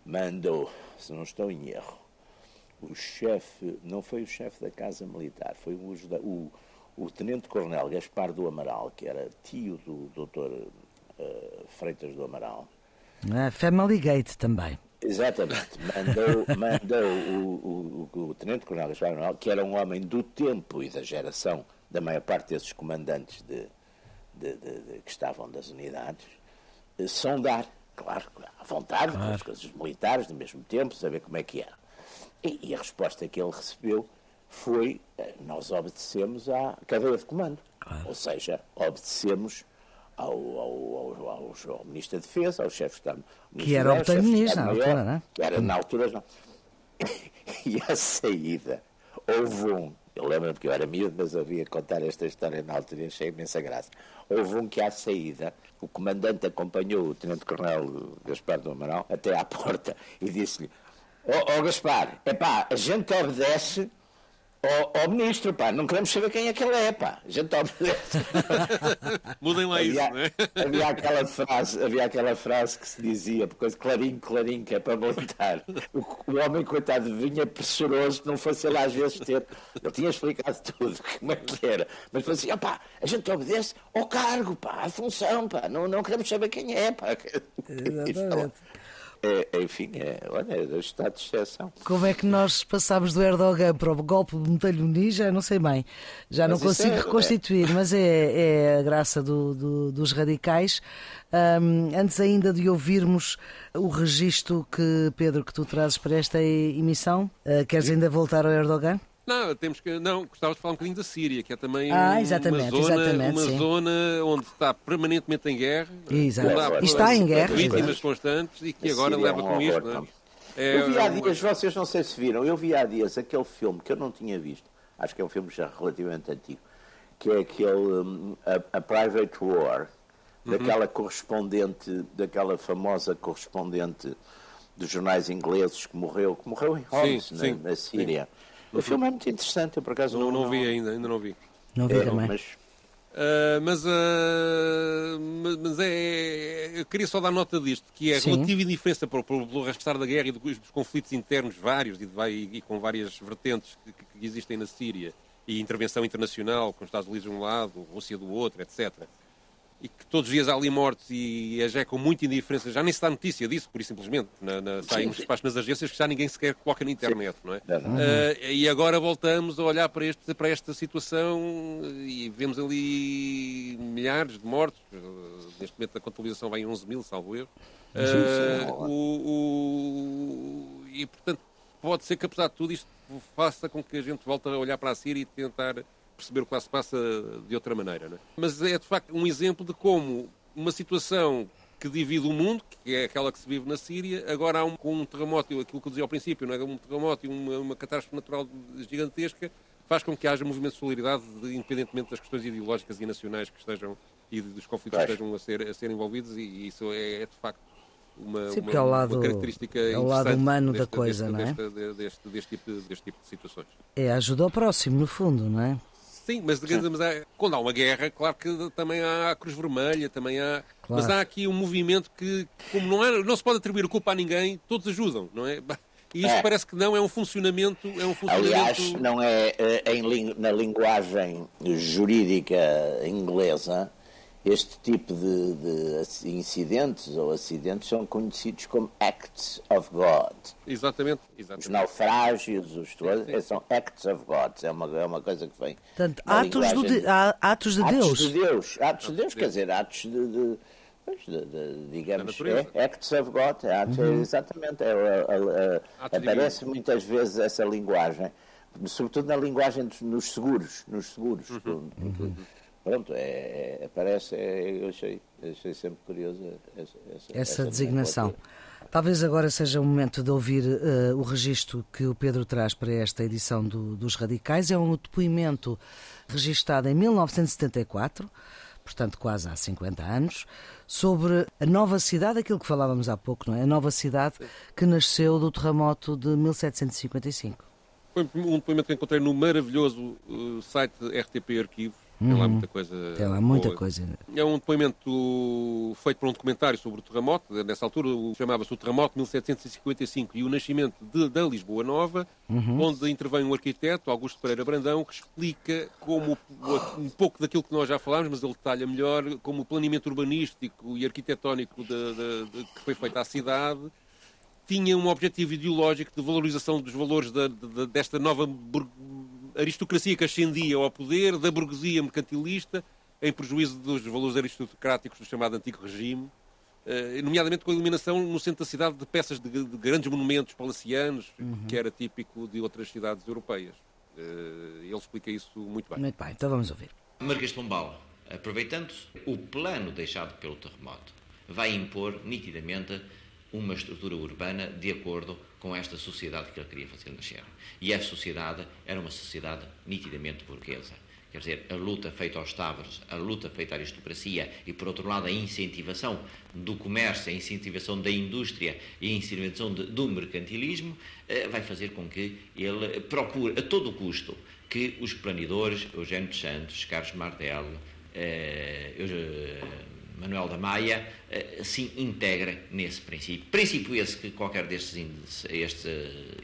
B: mandou, se não estou em erro, o chefe, não foi o chefe da Casa Militar, foi o, o, o tenente-coronel Gaspar do Amaral, que era tio do doutor uh, Freitas do Amaral.
A: Ah, Family Gate também.
B: Exatamente. Mandou, (laughs) mandou o, o, o Tenente-Coronel Gaspar Manuel, que era um homem do tempo e da geração da maior parte desses comandantes de, de, de, de que estavam das unidades, eh, sondar, claro, à vontade, claro. com as coisas militares, do mesmo tempo, saber como é que era. E, e, a resposta que ele recebeu foi eh, nós obedecemos à cadeia de comando. Claro. Ou seja, obedecemos ao, ao, ao, ao, Ministro da Defesa, ao chefe de Estado.
A: Que era o primeiro-ministro na altura, não é?
B: Que era na altura, não. (coughs) E a saída, houve um, eu lembro-me que eu era miúdo, mas havia contar esta história na altura e achei imensa graça. Houve um que à saída, o comandante acompanhou o Tenente-Coronel Gaspar do Amaral até à porta e disse-lhe: Ó oh, oh, Gaspar, epá, a gente obedece Ó, oh, ministro, pá, não queremos saber quem é que ele é, pá. A gente obedece. (laughs)
C: Mudem lá havia, isso, não é? (laughs)
B: Havia aquela, frase, havia aquela frase que se dizia, porque clarinho, clarinho, que é para voltar. O, o homem, coitado, vinha pressuroso, não fosse ele às vezes ter. Ele tinha explicado tudo, (laughs) como é que era. Mas fazia, pá, a gente obedece ao cargo, pá, à função, pá, não, não queremos saber quem é, pá. Exatamente. É, enfim, é, olha, é o estado de exceção.
A: Como é que nós passámos do Erdogan para o golpe de Metalho Muniz? Já não sei bem, já mas não consigo é, reconstituir, é... mas é, é a graça do, do, dos radicais. Um, antes ainda de ouvirmos o registro que, Pedro, que tu trazes para esta emissão, uh, queres ainda voltar ao Erdogan?
C: Não, temos que. Não, gostava de falar um bocadinho da Síria, que é também
A: ah,
C: uma
A: zona,
C: uma zona onde está permanentemente em guerra.
A: Exato. está em guerra.
C: Vítimas constantes e que agora leva é um com isto. Não
B: é? é, eu vi há dias, vocês não sei se viram, eu vi há dias aquele filme que eu não tinha visto, acho que é um filme já relativamente antigo, que é aquele um, a, a, Private War, uhum. daquela correspondente, daquela famosa correspondente dos jornais ingleses que morreu, que morreu em Homs, sim, na, sim, na Síria. Sim o filme é muito interessante, eu por acaso
C: não, não, não vi ainda, ainda não vi.
A: Não vi é, também.
C: Mas, uh, mas, uh, mas é, eu queria só dar nota disto, que é a relativa indiferença pelo, pelo restar da guerra e dos, dos conflitos internos vários e, de, e, com várias vertentes que, que, existem na Síria e intervenção internacional com os Estados Unidos de um lado, Rússia do outro, etc e que todos os dias há ali mortes e é com muita indiferença, já nem se dá notícia disso, por simplesmente. Na, na, saem espaços nas agências que já ninguém sequer coloca na internet, não é? Uh, e agora voltamos a olhar para, este, para esta situação e vemos ali milhares de mortos. Neste momento a contabilização vai em 11 mil, salvo erro. Uh, o, o, e portanto, pode ser que apesar de tudo isto faça com que a gente volte a olhar para a Síria e tentar perceber o que lá se passa de outra maneira. Não é? Mas é de facto um exemplo de como uma situação que divide o mundo, que é aquela que se vive na Síria, agora há um, com um terremoto, aquilo que eu dizia ao princípio, não é? um terremoto e uma, uma catástrofe natural gigantesca, faz com que haja movimento de solidariedade, independentemente das questões ideológicas e nacionais que estejam e dos conflitos que estejam a ser, a ser envolvidos, e isso é, é de facto uma,
A: Sim, uma, é o lado, uma característica é o lado humano deste, da coisa,
C: deste,
A: não é?
C: Deste, deste, deste, tipo, deste tipo de situações.
A: É a ajuda ao próximo, no fundo, não é?
C: Sim, mas, mas há, quando há uma guerra, claro que também há a Cruz Vermelha, também há. Claro. Mas há aqui um movimento que, como não, é, não se pode atribuir a culpa a ninguém, todos ajudam, não é? E isto é. parece que não é um funcionamento. É um funcionamento...
B: Aliás, não é, é em, na linguagem jurídica inglesa, este tipo de, de, incidentes ou acidentes são conhecidos como acts of God.
C: Exatamente. exatamente.
B: Os naufrágios, os todos, são acts of God. É uma, é uma coisa que vem.
A: Portanto, atos, do de, atos de Deus.
B: Atos de Deus. Atos de Deus, quer dizer, atos de. de, de, de digamos, é, acts of God, é atos, uhum. exatamente, é, é, aparece muitas vezes essa linguagem, sobretudo na linguagem dos, nos seguros, nos seguros, uhum. uhum pronto, é, é, parece, é, eu achei, achei sempre curioso essa, essa,
A: essa designação. Talvez agora seja o momento de ouvir uh, o registro que o Pedro traz para esta edição do, dos Radicais. É um depoimento registado em 1974, portanto quase há 50 anos, sobre a nova cidade, aquilo que falávamos há pouco, não é? A nova cidade que nasceu do terremoto de 1755.
C: Foi um depoimento que encontrei no maravilhoso uh, site RTP Arquivos, tem lá uhum. muita coisa.
A: Tem lá muita boa. coisa.
C: É um depoimento feito por um documentário sobre o terremoto. Nessa altura chamava-se o Terremoto 1755 e o nascimento de, da Lisboa Nova, uhum. onde intervém um arquiteto, Augusto Pereira Brandão, que explica como um pouco daquilo que nós já falámos, mas ele detalha melhor, como o planeamento urbanístico e arquitetónico de, de, que foi feito à cidade tinha um objetivo ideológico de valorização dos valores desta nova aristocracia que ascendia ao poder, da burguesia mercantilista, em prejuízo dos valores aristocráticos do chamado antigo regime, eh, nomeadamente com a iluminação no centro da cidade de peças de, de grandes monumentos palacianos, uhum. que era típico de outras cidades europeias. ele explica isso muito bem.
A: Muito bem, então vamos ouvir.
D: Marquês de Pombal, aproveitando o plano deixado pelo terremoto, vai impor nitidamente uma estrutura urbana de acordo com esta sociedade que ele queria fazer nascer. E essa sociedade era uma sociedade nitidamente burguesa. Quer dizer, a luta feita aos táburos, a luta feita à aristocracia e, por outro lado, a incentivação do comércio, a incentivação da indústria e a incentivação de, do mercantilismo eh, vai fazer com que ele procure a todo custo que os planidores, Eugênio dos Santos, Carlos Martel, eh, Manuel da Maia eh, se integra nesse princípio. Princípio esse que qualquer destes estes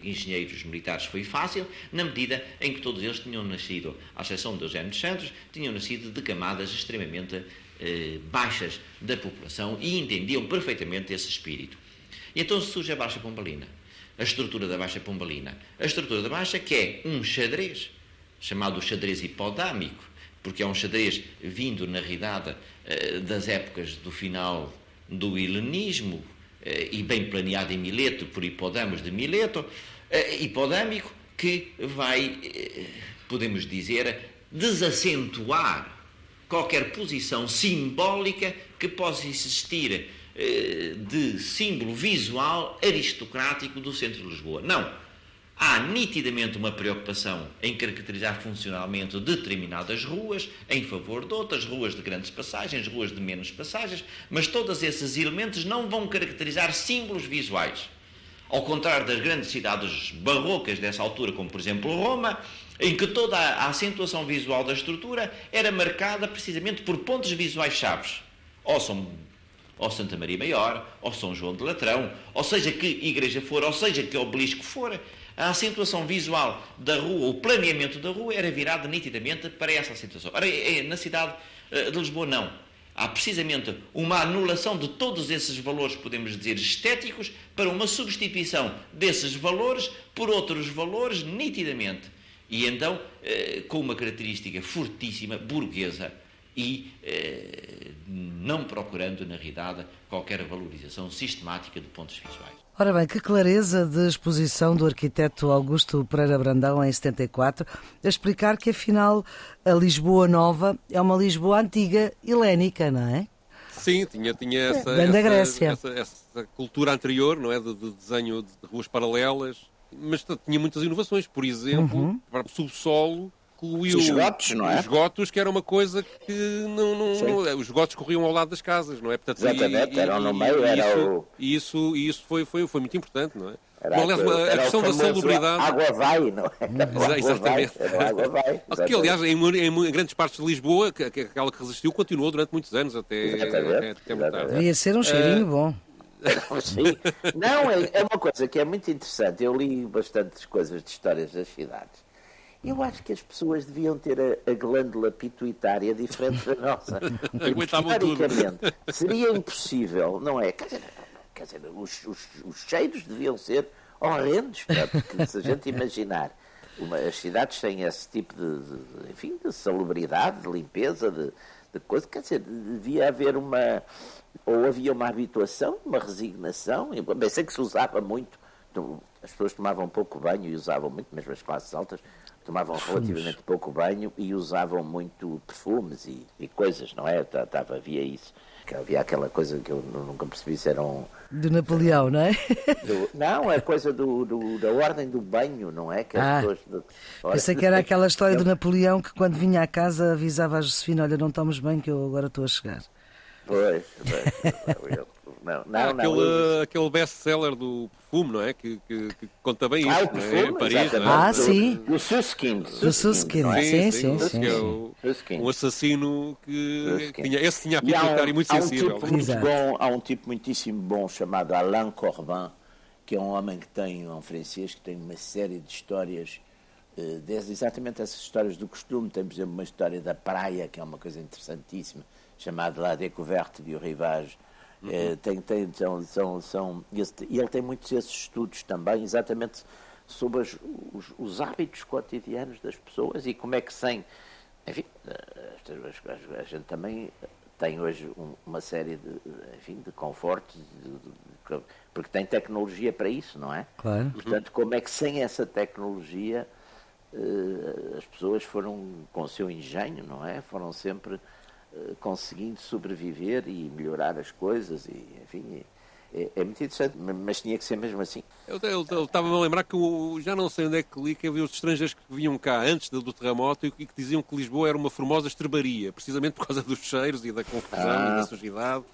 D: engenheiros militares foi fácil, na medida em que todos eles tinham nascido, à exceção de Eugênio dos Santos, tinham nascido de camadas extremamente eh, baixas da população e entendiam perfeitamente esse espírito. E então surge a Baixa Pombalina, a estrutura da Baixa Pombalina. A estrutura da Baixa que é um xadrez, chamado xadrez hipodâmico, porque é um xadrez vindo, na realidade, eh, das épocas do final do helenismo eh, e bem planeado em Mileto, por Hipodamos de Mileto, eh, hipodâmico, que vai, podemos dizer, desacentuar qualquer posição simbólica que possa existir de símbolo visual aristocrático do centro de Lisboa. Não há nitidamente uma preocupação em caracterizar funcionalmente determinadas ruas em favor de outras, ruas de grandes passagens, ruas de menos passagens, mas todos esses elementos não vão caracterizar símbolos visuais. Ao contrário das grandes cidades barrocas dessa altura, como por exemplo Roma, em que toda a acentuação visual da estrutura era marcada precisamente por pontos visuais chaves. Ou São ou Santa Maria Maior, ou São João de Latrão, ou seja que igreja for, ou seja que obelisco for, a acentuação visual da rua, o planeamento da rua era virado nitidamente para essa acentuação. Ora, é, é, na cidade eh, de Lisboa, não. Há precisamente uma anulação de todos esses valores, podemos dizer, estéticos, para uma substituição desses valores por outros valores, nitidamente. E então, eh, com uma característica fortíssima, burguesa, e eh, não procurando, na realidade, qualquer valorização sistemática de pontos visuais.
A: Ora bem, que clareza de exposição do arquiteto Augusto Pereira Brandão em 74, a explicar que afinal a Lisboa Nova é uma Lisboa antiga helénica, não é?
C: Sim, tinha, tinha essa,
A: essa,
C: Grécia. Essa, essa, cultura anterior, não é? De, de, desenho de ruas paralelas, mas tinha muitas inovações. Por exemplo, uhum. para o subsolo,
B: incluiu os gotos, não é?
C: Os gotos, que era uma coisa que não, não, não, os gotos corriam ao lado das casas, não é?
B: Portanto, Exatamente, e, eram no meio,
C: e
B: era
C: isso,
B: o...
C: E isso, e isso foi, foi, foi muito importante, não é? Era aliás, a, a questão da salubridade.
B: Água vai, não é?
C: Exatamente.
B: Vai, água vai. (laughs)
C: Que, aliás, em, em, grandes partes de Lisboa, que, que, aquela que resistiu, continuou durante muitos anos, até, até, até muito tarde.
A: Devia ser um cheirinho uh, bom. (laughs)
B: Sim. Não, é, é uma coisa que é muito interessante. Eu li bastantes coisas de histórias das cidades. Eu acho que as pessoas deviam ter a, a glândula pituitária diferente da nossa. (laughs) Teoricamente, seria impossível, não é? Quer dizer, quer dizer os, os, os cheiros deviam ser horrendos, porque se a gente imaginar uma, as cidades têm esse tipo de, de, enfim, de salubridade, de limpeza, de, de coisa, quer dizer, devia haver uma, ou havia uma habituação, uma resignação, bem, sei que se usava muito, as pessoas tomavam pouco banho e usavam muito, mesmo as classes altas, tomavam relativamente pouco banho e usavam muito perfumes e, e coisas, não é? Tava, havia isso. Que havia aquela coisa que eu nunca percebi se eram.
A: Do Napoleão, não é?
B: Do, não, é coisa do, do, da ordem do banho, não é? Que
A: ah, pessoas, pensei que era aquela história do Napoleão que quando vinha à casa avisava a Josefina: Olha, não tomes banho que eu agora estou a chegar.
B: Pois, pois
C: não, não, ah, aquele, não, aquele best-seller do perfume, não é? Que, que, que conta bem ah, isso,
B: perfume, não é? Em
C: Paris,
B: não
A: é? Ah, sim.
B: Do Susskind.
A: Do Susskind, é? sim, sim, sim. sim,
C: é o, um assassino que tinha, esse tinha a pituitária um, muito sensível.
B: Um tipo muito bom, há um tipo muitíssimo bom chamado Alain Corbin, que é um homem que tem, um francês, que tem uma série de histórias uh, exatamente essas histórias do costume. Tem, por exemplo, uma história da praia, que é uma coisa interessantíssima, chamada La Découverte du Rivage. É, tem, tem, são, são, são, e ele tem muitos esses estudos também, exatamente sobre as, os, os, hábitos cotidianos das pessoas e como é que sem. Enfim, a, gente também tem hoje uma série de, enfim, de confortos, de, de, porque tem tecnologia para isso, não é?
A: Claro.
B: Portanto, como é que sem essa tecnologia uh, as pessoas foram, com o seu engenho, não é? Foram sempre conseguindo sobreviver e melhorar as coisas, e, enfim. É, é, muito interessante, mas tinha que ser mesmo assim.
C: Eu estava-me a lembrar que eu, já não sei onde é que li, que havia os estrangeiros que vinham cá antes do, do terremoto e que diziam que Lisboa era uma formosa estrebaria, precisamente por causa dos cheiros e da confusão ah. e da sujidade.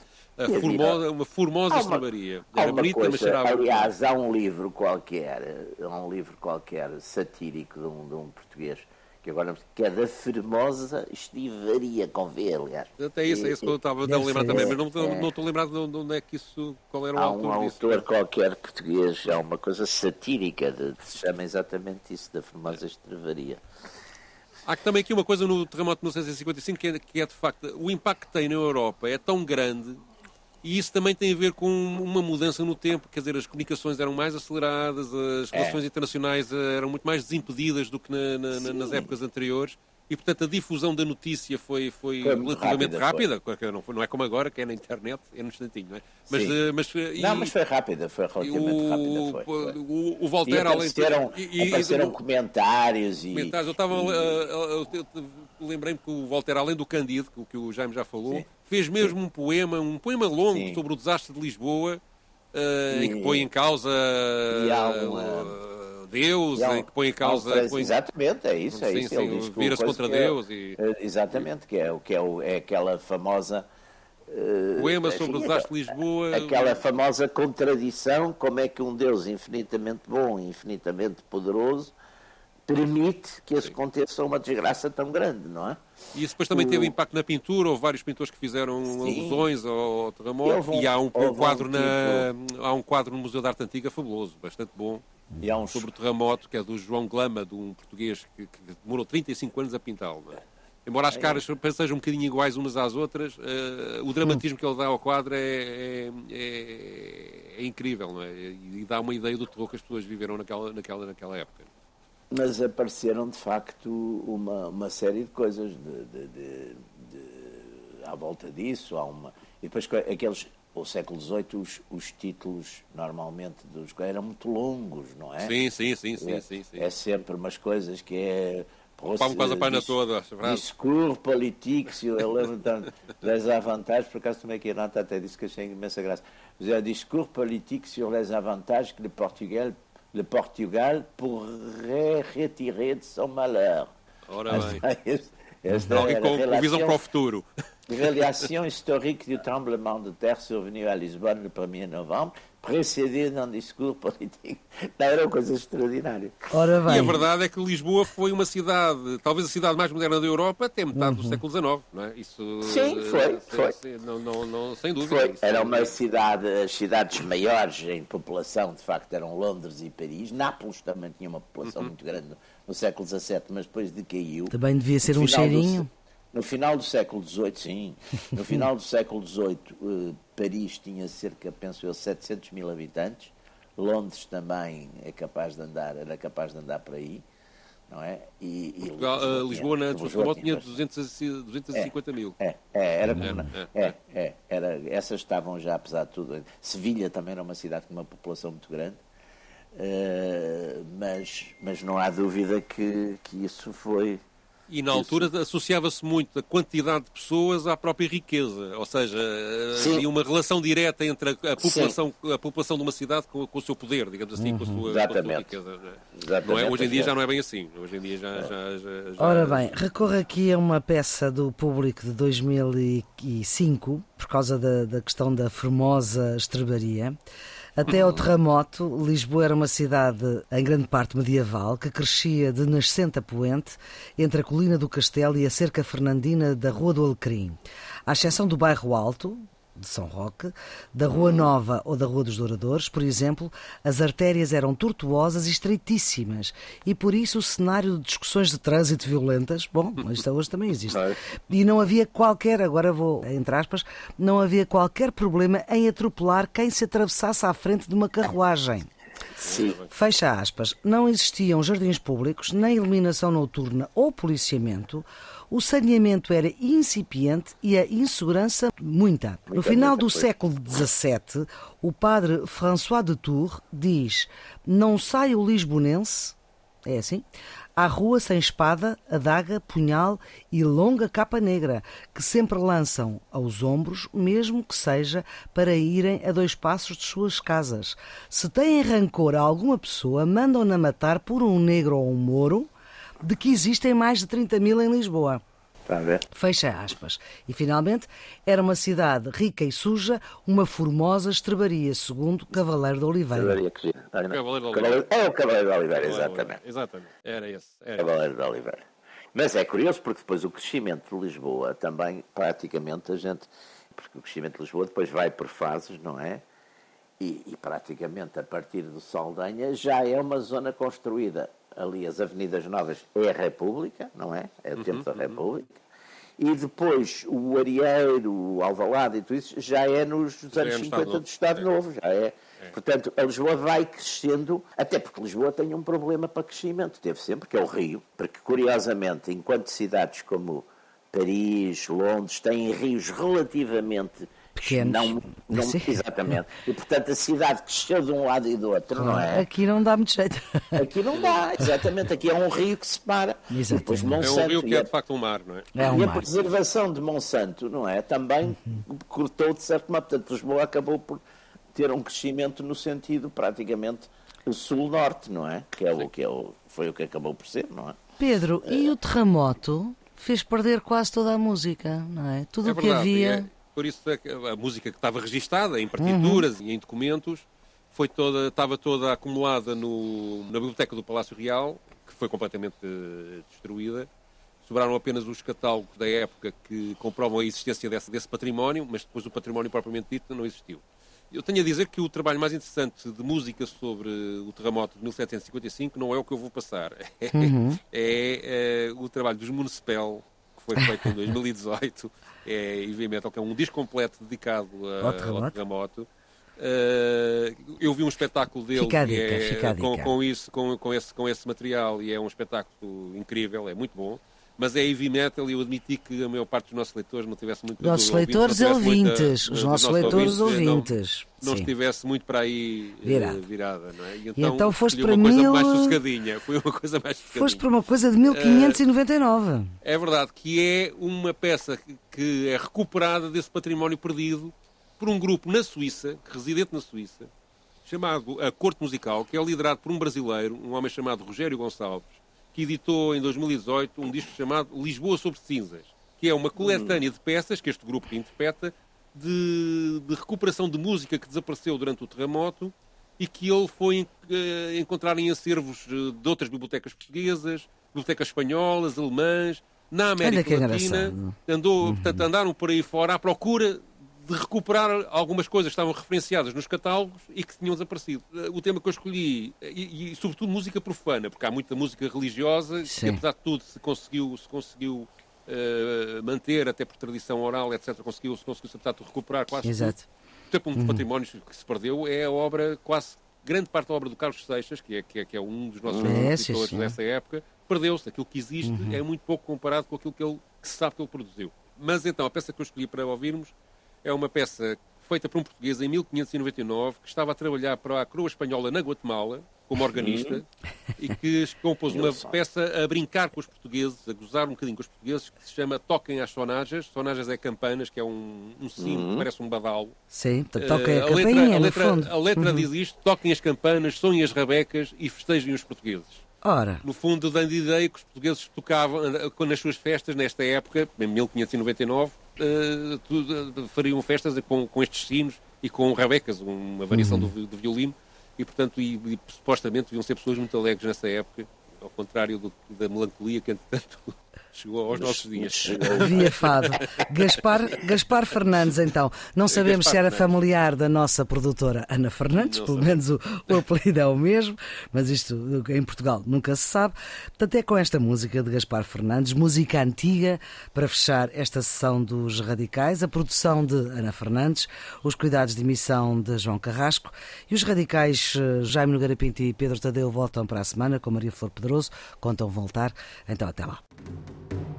C: Formosa, uma formosa uma, estrebaria. Era bonita, coisa, mas cheirava.
B: Aliás, há um livro qualquer, há um livro qualquer satírico de um, de um português que agora que é da Formosa Estivaria, com V, aliás.
C: Até isso, é isso que eu estava a lembrar também, mas não, é, não estou lembrado de onde é que isso, qual era o
B: há
C: autor
B: um
C: disso.
B: autor qualquer português, há uma coisa satírica, de, se chama exatamente isso, da Formosa Estrevaria.
C: Há também aqui uma coisa no terremoto de 1955 que é, que é de facto, o impacto que tem na Europa é tão grande e isso também tem a ver com uma mudança no tempo, quer dizer, as comunicações eram mais aceleradas, as é. relações internacionais eh, eram muito mais desimpedidas do que na, na, nas épocas anteriores. E, portanto, a difusão da notícia foi, foi, foi relativamente rápida. rápida. Não, não, é como agora, que é na internet, é no instantinho, não é?
B: Mas, uh, mas, e, não, mas foi rápida, foi relativamente o, rápida. Foi, foi. O,
C: o Voltaire, além
B: de... E, apareceram e, comentários e... Comentários.
C: Eu estava... Uh, lembrei-me que o Voltaire, além do Candido, que, que o Jaime já falou, Sim. Fez mesmo Sim. um poema, um poema longo Sim. sobre o desastre de Lisboa, uh, em que põe em causa... E uma Deus, e em que põe em causa. Põe...
B: Exatamente, é isso. É sim, isso.
C: Sim, vira-se contra é Deus. É, e...
B: Exatamente, que é, que é, o, é aquela famosa.
C: Uh, Poema enfim, sobre o desastre de Lisboa.
B: Aquela famosa contradição: como é que um Deus infinitamente bom, infinitamente poderoso, permite que isso aconteça uma desgraça tão grande, não é?
C: E isso depois também o... teve impacto na pintura, houve vários pintores que fizeram Sim. alusões ao terremoto, e, e há um, um quadro um na, há um quadro no Museu de Arte Antiga fabuloso, bastante bom, e há um... sobre o terremoto, que é do João Glama, de um português que, que demorou 35 anos a pintá-lo. É? Embora as caras sejam um bocadinho iguais umas às outras, uh, o dramatismo que ele dá ao quadro é, é, é, é incrível, não é? E dá uma ideia do terror que as pessoas viveram naquela, naquela, naquela época.
B: Mas apareceram, de facto, uma, uma série de coisas de, de, de, à volta disso. Há uma... E depois aqueles o século XVIII os, os, títulos normalmente dos eram muito longos, não é?
C: Sim, sim, sim, sim,
B: é,
C: sim, sim.
B: É sempre umas coisas que é
C: Vamos quase a página toda.
B: Discours politique, eu lembro das avantagens, por acaso também aqui a Nata até disse que achei imensa graça. Mas é discours politique sur les avantages que le Portugal, le Portugal pourrait retirer de son malheur.
C: Ora bem. Esta Alguém com, com visão para o futuro.
B: Relação histórica do tremblement de terre survenu à Lisbonne no 1 de novembro, precedendo um discurso (laughs) político. Não, era uma coisa extraordinária.
C: Ora bem. E a verdade é que Lisboa foi uma cidade, talvez a cidade mais moderna da Europa até metade uhum. do século XIX, não é?
B: Isso, Sim, foi. Eh, foi.
C: Sem, não, não, não, sem dúvida.
B: Foi. Era uma cidade, as cidades maiores em população, de facto, eram Londres e Paris. Nápoles também tinha uma população uhum. muito grande no século XVII, mas depois decaiu.
A: Também devia ser um cheirinho. Do,
B: no final do século XVIII, sim. No final do século XVIII, uh, Paris tinha cerca, penso eu, 700 mil habitantes. Londres também é capaz de andar, era capaz de andar por aí, não é?
C: E, e Portugal, Lisboa, uh, Lisboa tinha, antes Lisboa tinha 200, 250
B: é,
C: mil.
B: É, é, era, é, é, é, era, essas estavam já, apesar de tudo. Sevilha também era uma cidade com uma população muito grande. Uh, mas, mas não há dúvida que, que isso foi
C: e na altura associava-se muito a quantidade de pessoas à própria riqueza, ou seja, Sim. havia uma relação direta entre a, população, a população de uma cidade com, com, o seu poder, digamos assim, uhum. com, a sua, com, a sua, riqueza. Não é? Hoje em dia já não é bem assim. Hoje em dia já, é. já, já, já...
A: Ora bem, recorro aqui a uma peça do público de 2005, por causa da, da questão da formosa estrebaria. Até ao terremoto, Lisboa era uma cidade em grande parte medieval que crescia de nascente a poente entre a colina do Castelo e a cerca fernandina da Rua do Alecrim. À exceção do bairro Alto, de São Roque, da Rua Nova ou da Rua dos Douradores, por exemplo, as artérias eram tortuosas e estreitíssimas e por isso o cenário de discussões de trânsito violentas, bom, (laughs) isto hoje também existe. E não havia qualquer, agora vou entre aspas, não havia qualquer problema em atropelar quem se atravessasse à frente de uma carruagem.
B: Sim.
A: Fecha aspas. Não existiam jardins públicos, nem iluminação noturna ou policiamento. O saneamento era incipiente e a insegurança muita. No final do século XVII, o padre François de Tours diz: Não sai o lisbonense, é assim, À rua sem espada, adaga, punhal e longa capa negra, que sempre lançam aos ombros, mesmo que seja para irem a dois passos de suas casas. Se têm rancor a alguma pessoa, mandam-na matar por um negro ou um mouro, de que existem mais de 30 mil em Lisboa.
B: Está a ver?
A: Fecha aspas. E finalmente, era uma cidade rica e suja, uma formosa estrebaria, segundo Cavaleiro de Oliveira.
B: Cavaleiro que- Ah, não.
C: Cavaleiro de
B: Cavaleiro- É o Cavaleiro de Oliveira, exatamente.
C: Exatamente. Era esse. Era.
B: Cavaleiro de Oliveira. Mas é curioso porque depois o crescimento de Lisboa também, praticamente, a gente. Porque o crescimento de Lisboa depois vai por fases, não é? E, e praticamente a partir do Saldanha já é uma zona construída. Ali as Avenidas Novas é a República, não é? É o tempo da República. E depois o Arieiro, o Alvalade e tudo isso já é nos
C: Já é
B: anos
C: no
B: 50
C: Estado
B: do Estado
C: Novo.
B: Novo, já é. Portanto, a Lisboa vai crescendo, até porque Lisboa tem um problema para crescimento, teve sempre, que é o Rio, porque curiosamente, enquanto cidades como Paris, Londres têm rios relativamente
A: Pequenos.
B: Não, não,
A: Sim.
B: exatamente. E portanto a cidade cresceu de um lado e do outro, não é?
A: Aqui não dá muito jeito.
B: Aqui não dá, exatamente. Aqui é um rio que separa. (laughs) E depois
A: Exatamente.
C: É um
B: Monsanto.
C: rio que
B: e
C: é de facto um mar, não é?
A: É um
B: e a
A: mar.
B: preservação de Monsanto, não é? Também cortou de certo modo. Portanto, Lisboa acabou por ter um crescimento no sentido praticamente o sul-norte, não é? Que é o que é o, foi o que acabou por ser, não é?
A: Pedro, e o terremoto fez perder quase toda a música, não é? Tudo
C: É
A: o que havia.
C: É- por isso é que a música que estava registada em partituras
A: Uhum.
C: e em documentos foi toda, estava toda acumulada no, na biblioteca do Palácio Real, que foi completamente eh, destruída. Sobraram apenas os catálogos da época que comprovam a existência desse, desse património, mas depois o património propriamente dito não existiu. Eu tenho a dizer que o trabalho mais interessante de música sobre o terremoto de 1755 não é o que eu vou passar. (laughs)
A: Uhum.
C: É, eh, o trabalho dos Municipal, que foi feito em 2018, é Heavy Metal, que é um disco completo dedicado a-
A: ao terremoto.
C: Eh, eu vi um espetáculo dele
A: dica,
C: é, com, com isso, com, com, esse, com esse material e é um espetáculo incrível, é muito bom. Mas é heavy metal e eu admiti que a maior parte dos nossos leitores não tivesse muito...
A: Nossos
C: do- ouvintes,
A: leitores ouvintes, os
C: dos
A: nossos leitores
C: ouvintes, não-. Não, estivesse muito para aí eh,
A: Virado.
C: virada, não é? E
A: E então foste
C: escolhi
A: para
C: uma coisa
A: mil-
C: mais sossegadinha. Foi uma coisa mais sossegadinha.
A: Foste para uma coisa de 1599.
C: É verdade, que é uma peça que- é recuperada desse património perdido por um grupo na Suíça, que residente na Suíça, chamado a Corte Musical, que é liderado por um brasileiro, um homem chamado Rogério Gonçalves, que editou em 2018 um disco chamado Lisboa sobre Cinzas, que é uma coletânea de peças que este grupo interpreta de, de recuperação de música que desapareceu durante o terremoto e que ele foi eh, encontrar em acervos eh, de outras bibliotecas portuguesas, bibliotecas espanholas, alemãs, na América
A: que
C: Latina. Andou, portanto, andaram por aí fora à procura de recuperar algumas coisas que estavam referenciadas nos catálogos e que tinham desaparecido. Eh, O tema que eu escolhi, eh, e, e, sobretudo música profana, porque há muita música religiosa
A: Sim.
C: que apesar de tudo se conseguiu, se conseguiu eh, manter, até por tradição oral, etc., conseguiu, se conseguiu apesar de tudo, recuperar quase tudo.
A: Exato.
C: Tempo um dos patrimónios que se perdeu é a obra, quase grande parte da obra do Carlos Seixas, que é, que é, que é um dos nossos
A: É,
C: compositores
A: sim.
C: dessa época, perdeu-se. Aquilo que existe é muito pouco comparado com aquilo que, ele, que se sabe que ele produziu. Mas então, a peça que eu escolhi para ouvirmos é uma peça feita por um português em 1599, que estava a trabalhar para a coroa espanhola na Guatemala, como organista, e que compôs uma peça a brincar com os portugueses, a gozar um bocadinho com os portugueses, que se chama Toquem às Sonajas. Sonajas é campanas, que é um, um sino que parece um badalo.
A: Sim, to- toquem
C: Eh,
A: a
C: letra-
A: campainha,
C: a
A: no
C: letra,
A: fundo.
C: A letra diz isto: toquem as campanas, sonhem as rabecas e festejem os portugueses.
A: Ora,
C: No fundo, dando a ideia que os portugueses tocavam, eh, nas suas festas, nesta época, em 1599, eh, tu- eh, fariam festas com, com estes sinos e com rabecas, uma variação do, vi- do violino, e portanto, e, e supostamente deviam ser pessoas muito alegres nessa época, ao contrário do- da melancolia que, entretanto, chegou aos nossos dias.
A: via fado. Gaspar, Gaspar Fernandes, então. Não sabemos
C: Gaspar
A: se era
C: Fernandes.
A: familiar da nossa produtora Ana Fernandes,
C: Não
A: pelo
C: sei.
A: menos o, o apelido é o mesmo, mas isto em Portugal nunca se sabe. Portanto, é com esta música de Gaspar Fernandes, música antiga, para fechar esta sessão dos Radicais, a produção de Ana Fernandes, os cuidados de emissão de João Carrasco e os Radicais eh, Jaime Nogueira Pinto e Pedro Tadeu voltam para a semana com Maria Flor Pedroso, contam voltar. Então, até lá. Thank you.